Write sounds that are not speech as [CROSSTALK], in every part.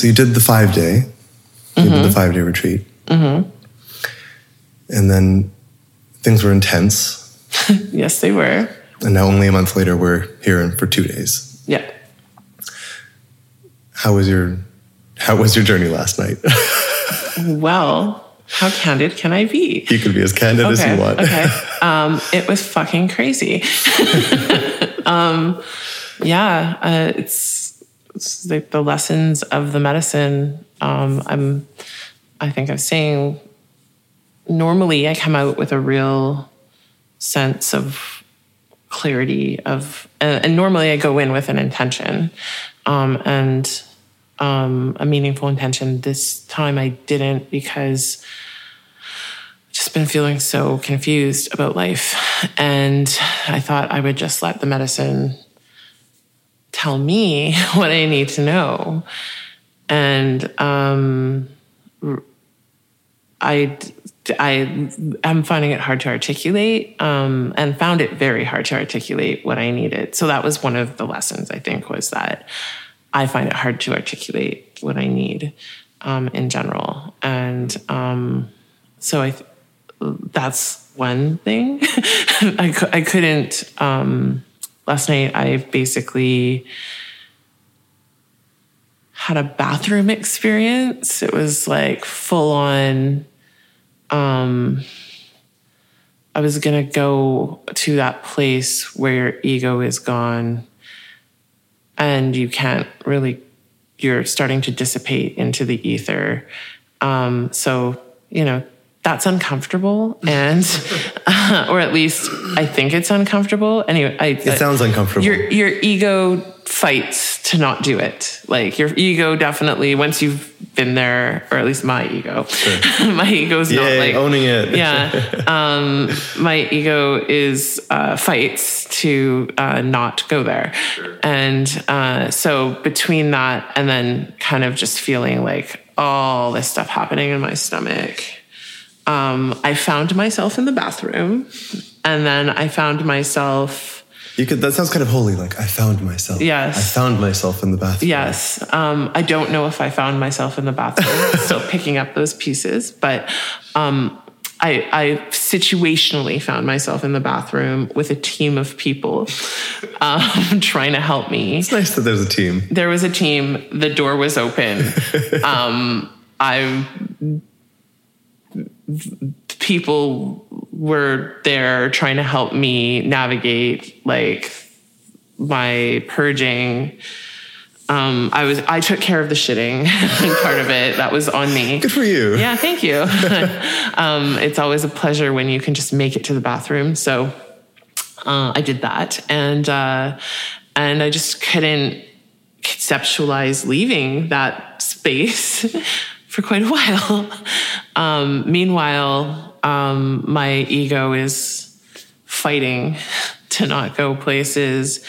So you did the five day, you did the five day retreat. And then things were intense. [LAUGHS] Yes, they were. And now, only a month later, we're here for two days. Yeah. How was your How was your journey last night? [LAUGHS] Well, how candid can I be? you could be as candid as you want. okay. [LAUGHS] Um, it was fucking crazy. um, yeah, uh, it's the lessons of the medicine. Um, I'm, I think I'm saying, normally I come out with a real sense of clarity of, and, and normally I go in with an intention, um, and um, a meaningful intention. This time I didn't because I've just been feeling so confused about life. And I thought I would just let the medicine tell me [LAUGHS] what I need to know. And um, I, I am finding it hard to articulate um, and found it very hard to articulate what I needed. So that was one of the lessons I think was that I find it hard to articulate what I need um, in general. And um, so I, th- that's one thing. [LAUGHS] I, I couldn't, um, last night I basically had a bathroom experience. It was like full on, um, I was gonna go to that place where your ego is gone and you can't really you're starting to dissipate into the ether um, so you know that's uncomfortable and [LAUGHS] uh, or at least i think it's uncomfortable anyway I, It sounds uncomfortable. your your ego fights to not do it. Like your ego definitely once you've been there, or at least my ego. [LAUGHS] my ego's not like owning it. yeah. [LAUGHS] Um, my ego is uh, fights to uh, not go there, and uh, so between that and then kind of just feeling like all this stuff happening in my stomach. Um, I found myself in the bathroom, and then I found myself You could. That sounds kind of holy. Like I found myself. Yes. I found myself in the bathroom. Yes. Um, I don't know if I found myself in the bathroom, [LAUGHS] still picking up those pieces, but um, I, I situationally found myself in the bathroom with a team of people um, [LAUGHS] trying to help me. It's nice that there's a team. There was a team, the door was open. [LAUGHS] Um, I people were there trying to help me navigate like my purging um, I was I took care of the shitting [LAUGHS] part of it. That was on me. Good for you. Yeah, thank you. [LAUGHS] um, it's always a pleasure when you can just make it to the bathroom. So uh, I did that, and uh, and I just couldn't conceptualize leaving that space [LAUGHS] for quite a while. Um, meanwhile, um, my ego is fighting [LAUGHS] to not go places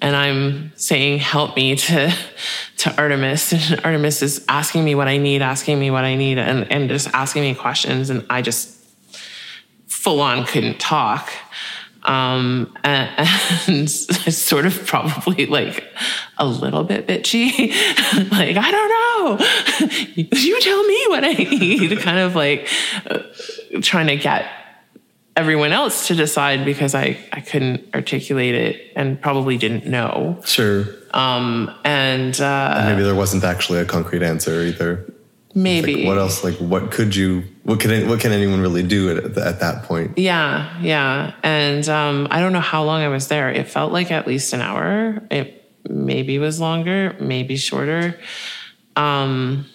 and I'm saying, help me to, [LAUGHS] to Artemis. [LAUGHS] And Artemis is asking me what I need, asking me what I need, and, and just asking me questions. And I just full on couldn't talk. Um, and, [LAUGHS] and sort of probably like a little bit bitchy, [LAUGHS] like, I don't know. you tell me what I need, [LAUGHS] kind of like uh, trying to get everyone else to decide because I, I couldn't articulate it and probably didn't know. Sure. Um, and uh, Maybe there wasn't actually a concrete answer either. Maybe Like, what else? Like, what could you? What can? What can anyone really do at, at that point? Yeah, yeah. And um, I don't know how long I was there. It felt like at least an hour. It maybe was longer, maybe shorter. Um,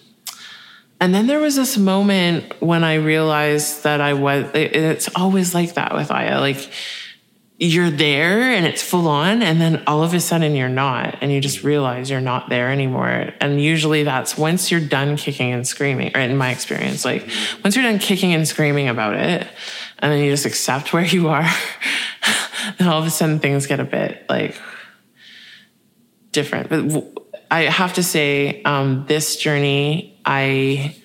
and then there was this moment when I realized that I was, it- it's always like that with Aya. Like you're there and it's full on, and then all of a sudden you're not, and you just realize you're not there anymore. And usually that's once you're done kicking and screaming, or in my experience, like once you're done kicking and screaming about it, and then you just accept where you are, [LAUGHS] then all of a sudden things get a bit like different. But i have to say, um, this journey, I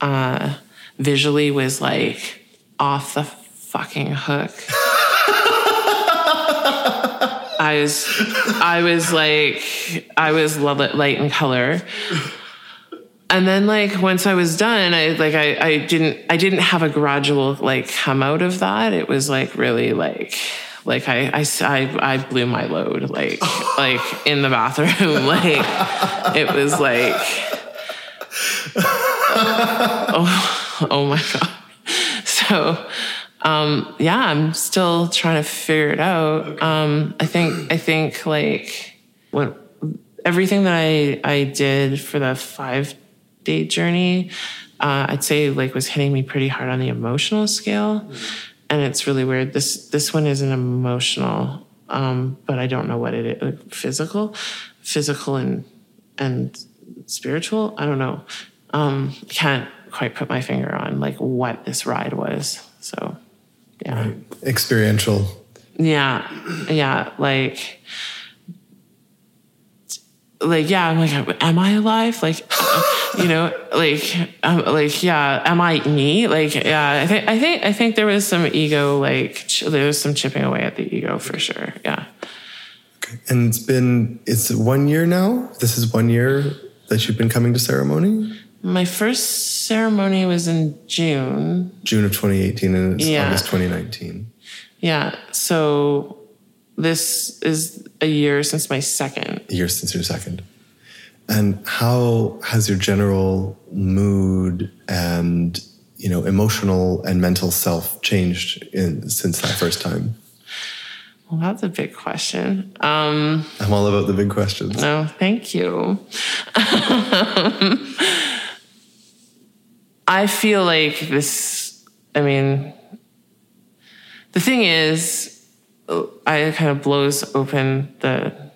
uh, visually was like off the fucking hook. [LAUGHS] I was, I was like, I was light in color. and then like once I was done, I like I I didn't I didn't have a gradual like come out of that. It was like really like like I I I, I blew my load like [LAUGHS] like in the bathroom [LAUGHS] like it was like [LAUGHS] oh oh my god so um yeah i'm still trying to figure it out. Um i think i think like what everything that i i did for the five day journey uh, i'd say like was hitting me pretty hard on the emotional scale. And it's really weird. This this one isn't emotional um but i don't know what it is like physical physical and and spiritual. I don't know. Um can't quite put my finger on like what this ride was so yeah Right. Experiential. yeah yeah like like yeah i'm like am i alive like [LAUGHS] you know like um, like yeah am i me like yeah i think i think i think there was some ego like ch- there was some chipping away at the ego for sure yeah Okay. And it's been it's one year now. This is one year that you've been coming to ceremony. My first ceremony was in june June of 2018 and it's Yeah. August 2019. yeah so this is a year since my second A year since your second. And how has your general mood and you know emotional and mental self changed in, since that first time? well that's a big question um I'm all about the big questions. No, thank you. [LAUGHS] I feel like this, I mean, the thing is, Aya kind of blows open the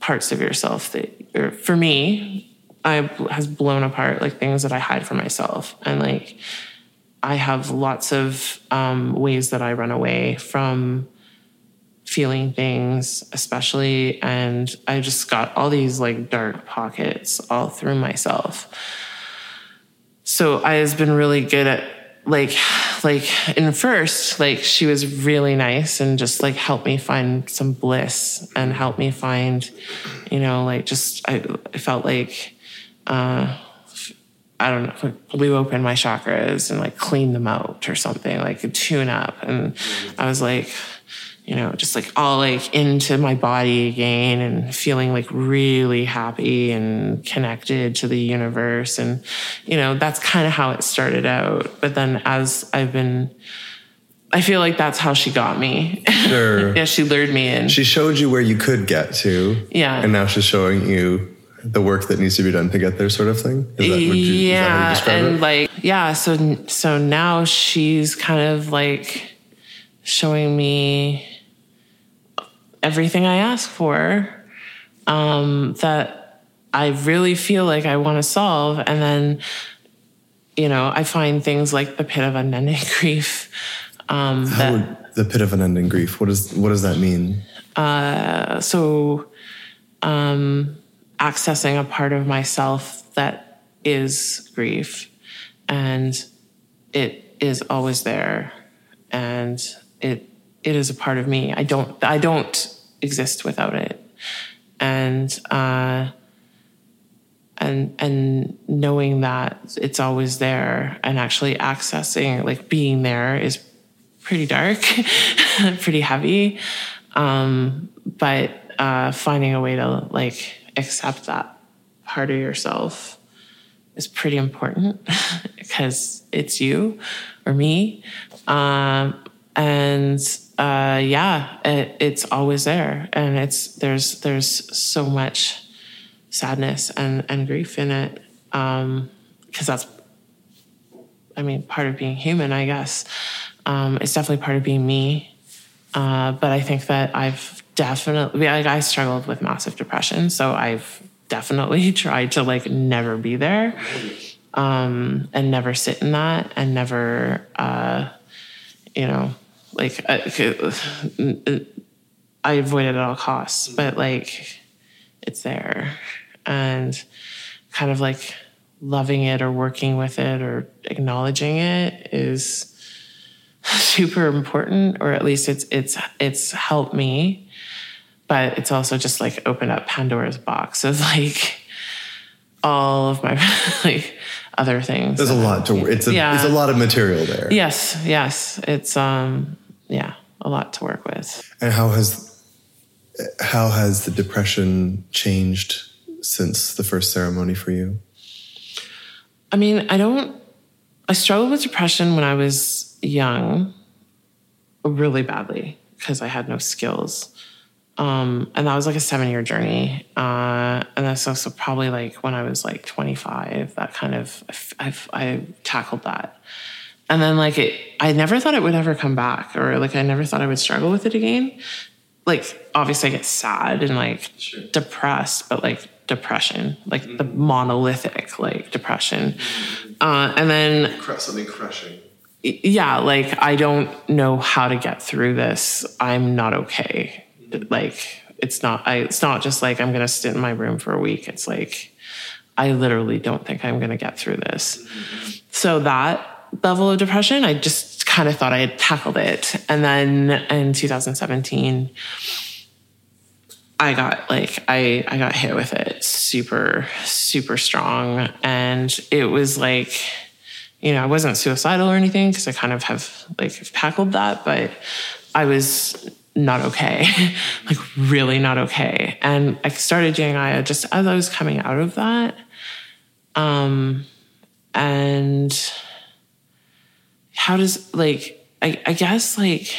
parts of yourself that, or for me, Aya has blown apart like things that I hide from myself. And like, I have lots of um, ways that I run away from feeling things, especially. And I just got all these like dark pockets all through myself. So Aya has been really good at like, like in first, like she was really nice and just like helped me find some bliss and helped me find, you know, like just, I, I felt like, uh, I don't know, like blew open my chakras and like cleaned them out or something, like tune up. And I was like, you know, just like all like into my body again and feeling like really happy and connected to the universe. And, you know, that's kind of how it started out. But then as I've been, I feel like that's how she got me. Sure. [LAUGHS] yeah, she lured me in. She showed you where you could get to. Yeah. And now she's showing you the work that needs to be done to get there, sort of thing. Is that, would you, is that how you yeah and it? like yeah so so now she's kind of like showing me everything i ask for um that i really feel like i want to solve and then you know i find things like the pit of unending [LAUGHS] grief um How that would the pit of unending grief? What does what does that mean? so um, accessing a part of myself that is grief and it is always there and it it is a part of me. I don't i don't exist without it. And uh and and knowing that it's always there and actually accessing like being there is pretty dark [LAUGHS] pretty heavy. Um but uh finding a way to like accept that part of yourself is pretty important [LAUGHS] because it's you or me. Um and uh yeah it, it's always there. And it's there's there's so much sadness and and grief in it um because that's i mean part of being human i guess. Um it's definitely part of being me. Uh but i think that i've definitely like i struggled with massive depression so i've definitely [LAUGHS] tried to like never be there um and never sit in that and never uh you know like I, I avoid it at all costs but like it's there and kind of like loving it or working with it or acknowledging it is [LAUGHS] super important or at least it's it's it's helped me but it's also just like opened up pandora's box of like all of my [LAUGHS] like other things. There's a lot to it's a Yeah. it's a lot of material there. Yes, yes. It's um yeah, a lot to work with. And how has how has the depression changed since the first ceremony for you? I mean, I don't I struggled with depression when I was young really badly because I had no skills. Um, and that was like a seven year journey. Uh, and that's also probably like when I was like 25, that kind of, I've, I've tackled that. And then like it, I never thought it would ever come back or like I never thought I would struggle with it again. Like obviously I get sad and like depressed, but like depression, like the mm-hmm. monolithic like depression. Uh, and then Something crushing. yeah, like I don't know how to get through this. I'm not okay. Mm-hmm. Like it's not I it's not just like I'm going to sit in my room for a week. It's like I literally don't think I'm going to get through this. Mm-hmm. So that level of depression, I just kind of thought I had tackled it. And then in 2017 I got like I I got hit with it super super strong. And it was like you know I wasn't suicidal or anything because I kind of have like tackled that but I was not okay. [LAUGHS] Like really not okay. And I started doing Aya just as I was coming out of that. Um and how does like I, I guess like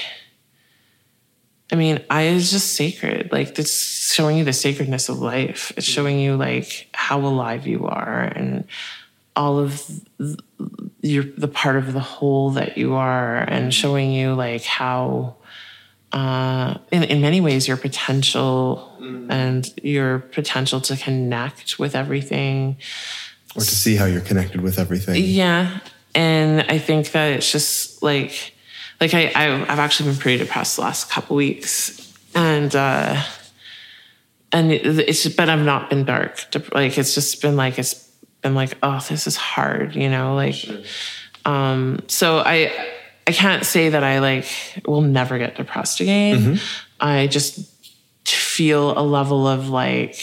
I mean, Aya is just sacred. Like it's showing you the sacredness of life. It's mm-hmm. showing you like how alive you are and all of th- your the part of the whole that you are, and mm-hmm. showing you like how, uh, in in many ways, your potential mm-hmm. and your potential to connect with everything. Or to see how you're connected with everything. Yeah, and I think that it's just like, like I, I I've actually been pretty depressed the last couple weeks, and uh, and it, it's but I've not been dark. Like it's just been like it's been like oh this is hard, you know, like um. So I I can't say that I like will never get depressed again. I just feel a level of like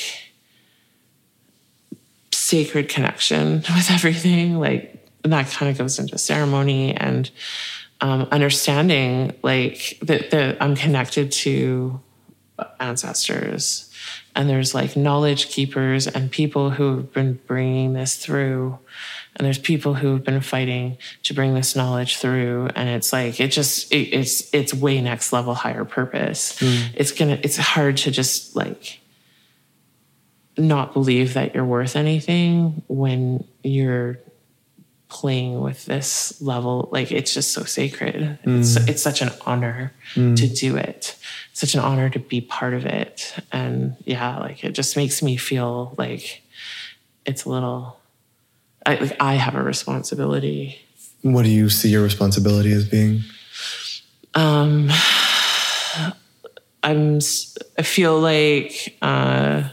sacred connection [LAUGHS] with everything like that kind of goes into ceremony and um, understanding like that, that i'm connected to ancestors. And there's like knowledge keepers and people who've been bringing this through. And there's people who've been fighting to bring this knowledge through. And it's like it just it, it's it's way next level higher purpose. It's gonna it's hard to just like not believe that you're worth anything when you're playing with this level like it's just so sacred. It's, it's such an honor to do it. Such an honor to be part of it. And yeah like it just makes me feel like it's a little I, like I have a responsibility. What do you see your responsibility as being? um i'm i feel like uh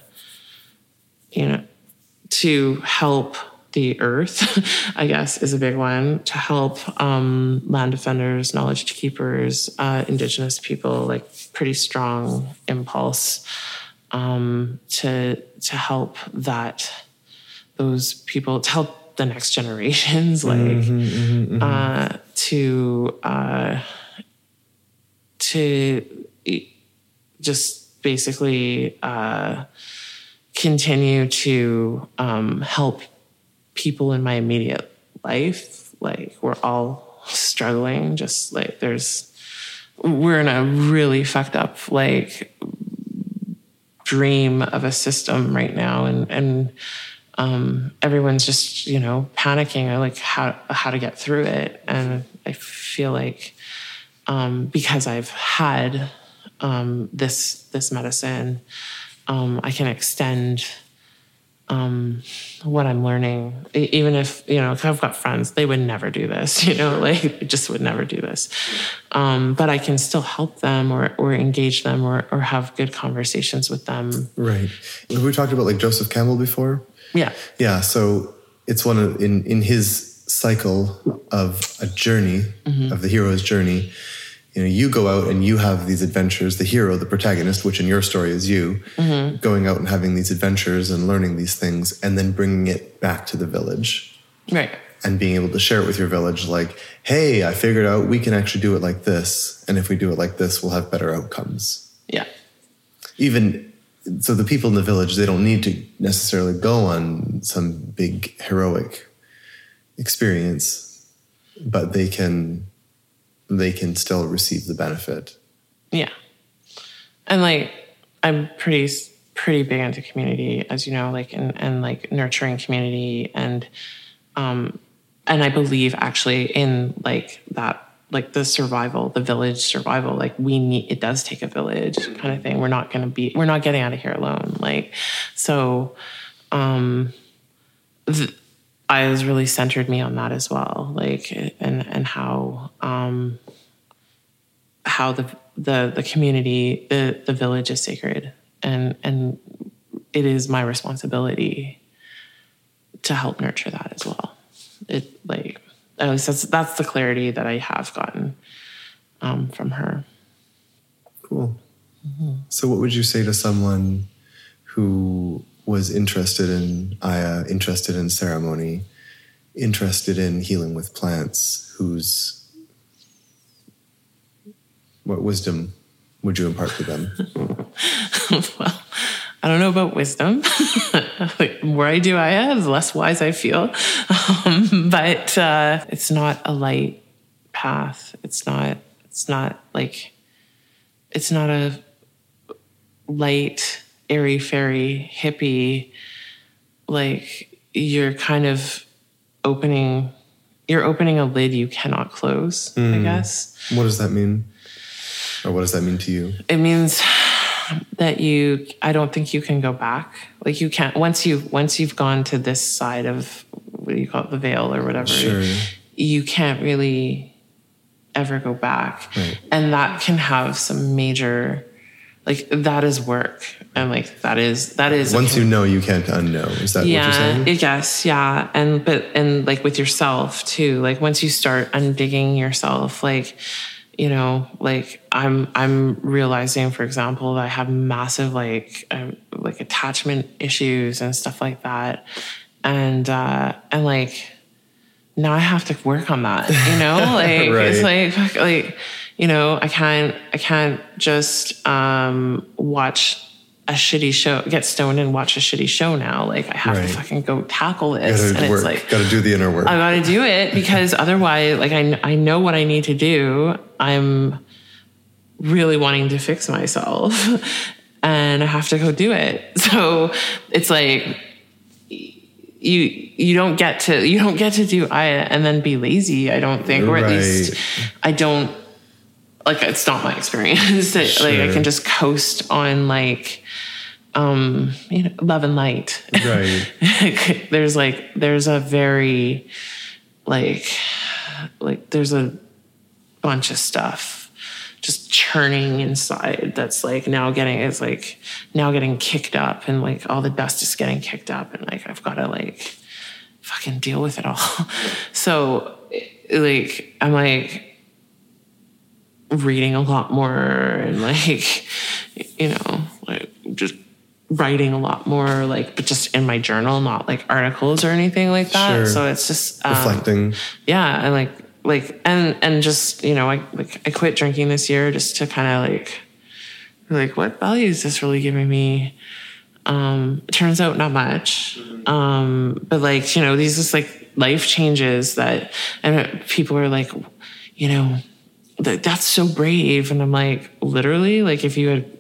you know to help the earth [LAUGHS] i guess is a big one to help um land defenders knowledge keepers uh indigenous people like pretty strong impulse um to to help that those people to help the next generations [LAUGHS] like uh to uh to just basically uh, continue to um, help people in my immediate life. Like we're all struggling. Just like there's, we're in a really fucked up like dream of a system right now, and and um, everyone's just you know panicking or like how how to get through it, and I feel like um, because I've had um, this this medicine, um, I can extend um, what I'm learning. Even if you know, I've got friends, they would never do this. [LAUGHS] You know, like just would never do this. Um, but I can still help them or or engage them or or have good conversations with them. Right. Have we talked about like Joseph Campbell before? Yeah, Yeah. So it's one of in in his cycle of a journey of the hero's journey. You know you go out and you have these adventures the hero the protagonist which in your story is you mm-hmm. going out and having these adventures and learning these things and then bringing it back to the village Right. and being able to share it with your village like hey i figured out we can actually do it like this and if we do it like this we'll have better outcomes Yeah. even so the people in the village they don't need to necessarily go on some big heroic experience but they can they can still receive the benefit Yeah. And like I'm pretty pretty big into community as you know like and and like nurturing community and um and I believe actually in like that like the survival the village survival like we need it does take a village kind of thing we're not to be we're not getting out of here alone like so um th- I was really centered me on that as well like and and how um how the the the community the the village is sacred. And and it is my responsibility to help nurture that as well. It like at least that's that's the clarity that i have gotten um, from her. Cool. So what would you say to someone who was interested in aya interested in ceremony interested in healing with plants who's what wisdom would you impart to them? [LAUGHS] Well i don't know about wisdom. [LAUGHS] The more i do am the less wise i feel. Um, [LAUGHS] but uh, it's not a light path. It's not it's not like it's not a light airy fairy hippie like you're kind of opening you're opening a lid you cannot close i hmm. guess. What does that mean? Or what does that mean to you? It means that you i don't think you can go back. Like you can't once you once you've gone to this side of what do you call it the veil or whatever Sure. you can't really ever go back. Right. and that can have some major like that is work. And like that is that is once you know you can't unknow. Is that what you're saying? guess yeah. And but and like with yourself too. Like once you start undigging yourself like you know like i'm i'm realizing for example that i have massive like um, like attachment issues and stuff like that. And uh and like now i have to work on that you know? [LAUGHS] Like it's like like you know i can't i can't just um watch a shitty show get stoned and watch a shitty show now like i have Right. to fucking go tackle this gotta and work it's like gotta do the inner work I got to do it because otherwise, like I, I know what I need to do. I'm really wanting to fix myself, [LAUGHS] and I have to go do it. [LAUGHS] So it's like you you don't get to you don't get to do Aya and then be lazy. I don't think, or at least I don't like. It's not my experience. that, [LAUGHS] Like I can just coast on like um you know love and light right [LAUGHS] there's like there's a very like like there's a bunch of stuff just churning inside that's like now getting it's like now getting kicked up and like all the dust is getting kicked up and like I've got to like fucking deal with it all. [LAUGHS] so like I'm like reading a lot more and [LAUGHS] like you know like just writing a lot more like but just in my journal not like articles or anything like that. Sure. so it's just um, reflecting. Yeah and like like and and just you know i like i quit drinking this year just to kind of like like what value is this really giving me? Um it turns out not much. Um but like you know these just like life changes that and people are like you know that's so brave. And i'm like literally like if you had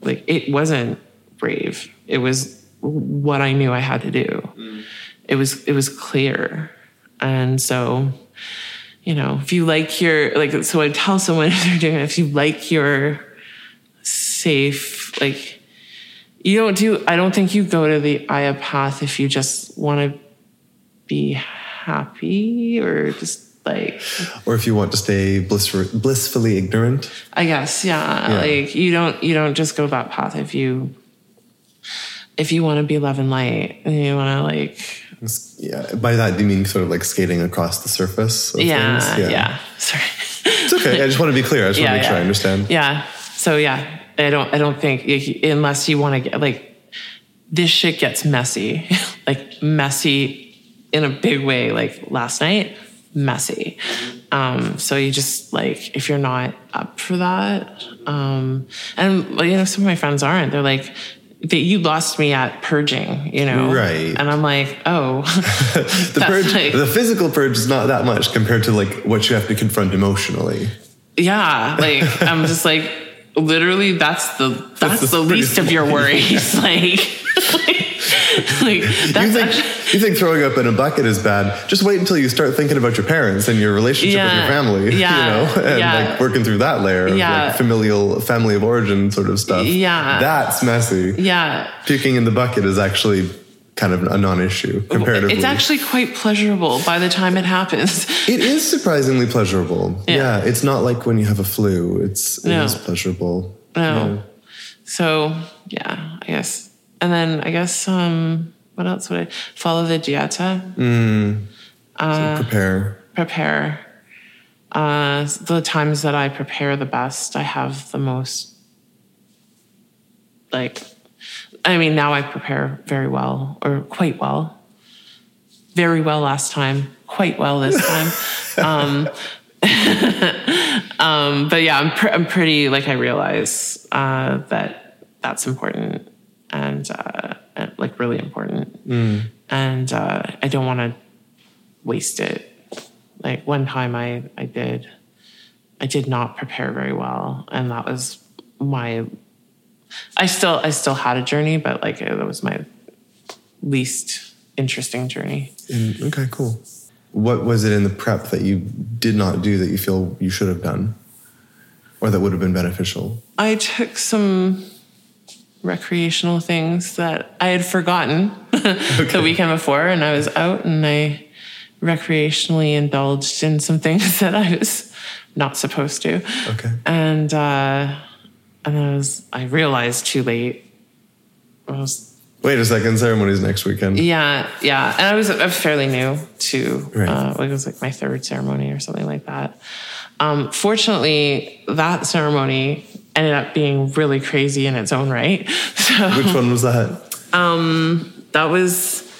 like it wasn't brave. It was what i knew i had to do. Mm. It was it was clear. And so you know if you like your like so i tell someone if they're doing it if you like your safe like you don't do i don't think you go to the aya path if you just want to be happy or just like or if you want to stay bliss- blissfully ignorant I guess, yeah. Yeah. Like you don't you don't just go that path if you if you want to be love and light and you want to like Yeah. By that, do you mean sort of like skating across the surface? Of yeah, things? yeah sorry It's okay. I just want to be clear. I just want to make sure I understand. Yeah. So yeah, I don't. I don't think unless you want to get like this shit gets messy, [LAUGHS] like messy in a big way. Like last night, messy. Um, so you just like if you're not up for that, um, and you know some of my friends aren't. They're like. That you lost me at purging, you know, Right. And I'm like, oh, [LAUGHS] [LAUGHS] The purge, like- the physical purge is not that much compared to like what you have to confront emotionally. Yeah, like [LAUGHS] I'm just like literally that's the that's, That's the pretty least of your worries. like, like, [LAUGHS] like, You think, actually you think throwing up in a bucket is bad? Just wait until you start thinking about your parents and your relationship with your family. [LAUGHS] yeah, you know, and yeah. like working through that layer of Yeah. like familial, family of origin sort of stuff. Yeah. that's messy. yeah. Puking in the bucket is actually kind of a non-issue comparatively. It's actually quite pleasurable by the time it happens. It is surprisingly pleasurable. Yeah. Yeah, it's not like when you have a flu. It's it No. is pleasurable. No. So yeah, I guess. And then I guess um what else would I follow the dieta? So prepare. prepare. Uh, the times that I prepare the best, I have the most. Like, I mean, now I prepare very well, or quite well. Very well last time, quite well this [LAUGHS] time. um, [LAUGHS] um, but yeah, I'm, pr- I'm pretty, like, I realize uh, that that's important and, uh, and, like, really important. And uh, I don't want to waste it. Like one time I, I did, I did not prepare very well. And that was my, I still, I still had a journey, but like it was my least interesting journey. And, okay, cool. What was it in the prep that you did not do that you feel you should have done, or that would have been beneficial? I took some recreational things that I had forgotten [LAUGHS] the weekend before, and I was out and I recreationally indulged in some things [LAUGHS] that I was not supposed to. Okay. And uh, and I was I realized too late. I was Wait a second. Ceremonies next weekend. yeah yeah, and I was uh, fairly new to Right. uh, like it was like my third ceremony or something like that. Um, fortunately, that ceremony ended up being really crazy in its own right. [LAUGHS] So Which one was that? that was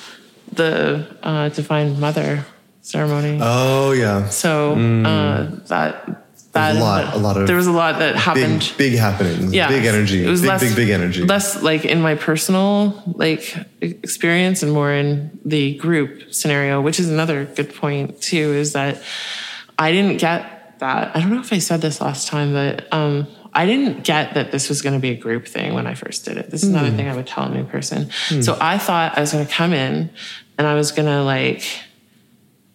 the uh, Divine Mother ceremony. Oh yeah, so uh, that that Mm. a lot- a lot of there was a lot that happened. big big happenings. yeah, big energy. It was big less, big big energy. Less like in my personal like experience, and more in the group scenario, which is another good point too. Is that I didn't get that. I don't know if I said this last time, but um, I didn't get that this was going to be a group thing when I first did it. This is another thing I would tell a new person. So I thought I was going to come in and I was going to like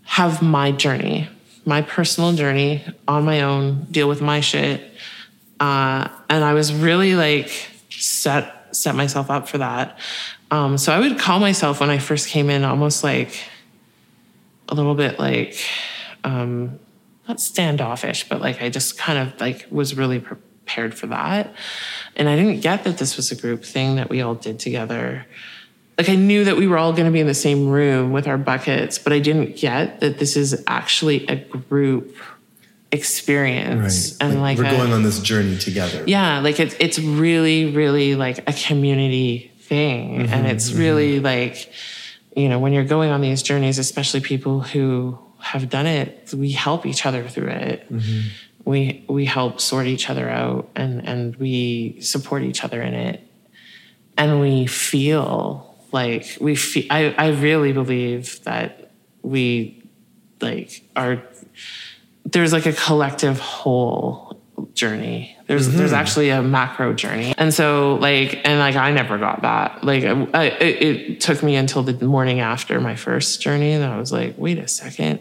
have my journey, my personal journey on my own, deal with my shit. Uh, and I was really like set set myself up for that. Um, so I would call myself when I first came in almost like a little bit like um, not standoffish, but like I just kind of like was really prepared for that. And I didn't get that this was a group thing that we all did together. Like I knew that we were all going to be in the same room with our buckets, but I didn't get that this is actually a group experience right. and like, we're a- going on this journey together. yeah like it's it's really really like a community thing Mm-hmm, and it's really like you know when you're going on these journeys especially people who have done it we help each other through it Mm-hmm. We we help sort each other out and and we support each other in it and we feel like we feel I, I really believe that we like are there's like a collective whole journey. There's there's mm-hmm. actually a macro journey, and so like and like I never got that. Like I, I, it, it took me until the morning after my first journey that I was like, wait a second,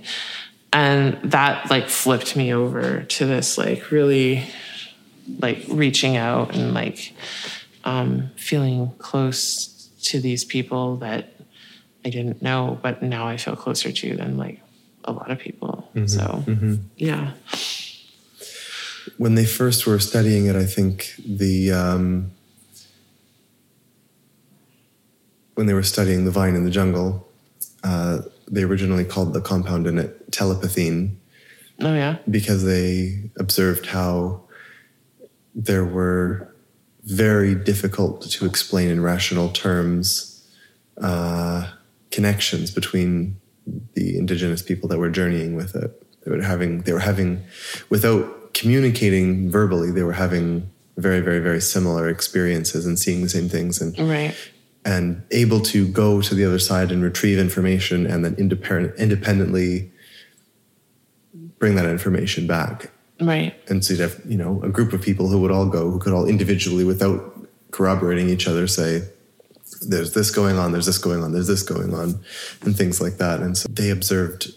and that like flipped me over to this like really like reaching out and like um, feeling close to these people that I didn't know, but now I feel closer to than like a lot of people. So yeah. when they first were studying it, I think the um, when they were studying the vine in the jungle, uh, they originally called the compound in it telepathine Oh yeah. because they observed how there were very difficult to explain in rational terms uh, connections between the indigenous people that were journeying with it. They were having, they were having, without communicating verbally, they were having very, very, very similar experiences and seeing the same things and Right. And able to go to the other side and retrieve information and then independent, independently bring that information back. Right. And so you'd have, you know, a group of people who would all go, who could all individually, without corroborating each other, say, there's this going on, there's this going on, there's this going on, and things like that. And so they observed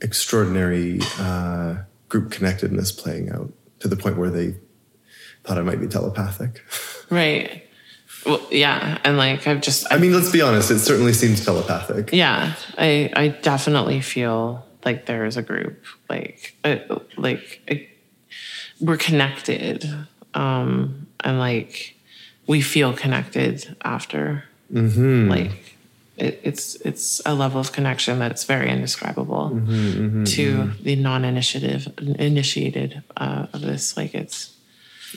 extraordinary uh, group connectedness playing out to the point where they thought it might be telepathic. [LAUGHS] Right. Well, yeah, and like I've just I mean, let's be honest, it certainly seems telepathic. yeah i i definitely feel like there is a group like uh, like uh, we're connected um and like we feel connected after like it, it's it's a level of connection that's very indescribable to the non-initiative initiated uh, of this like it's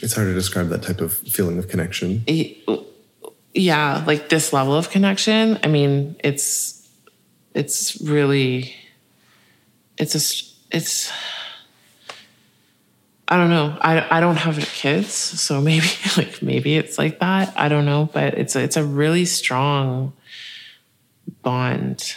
It's hard to describe that type of feeling of connection. Yeah like this level of connection i mean it's it's really it's s- it's i don't know i i don't have kids so maybe [LAUGHS] like maybe it's like that i don't know but it's a, it's a really strong bond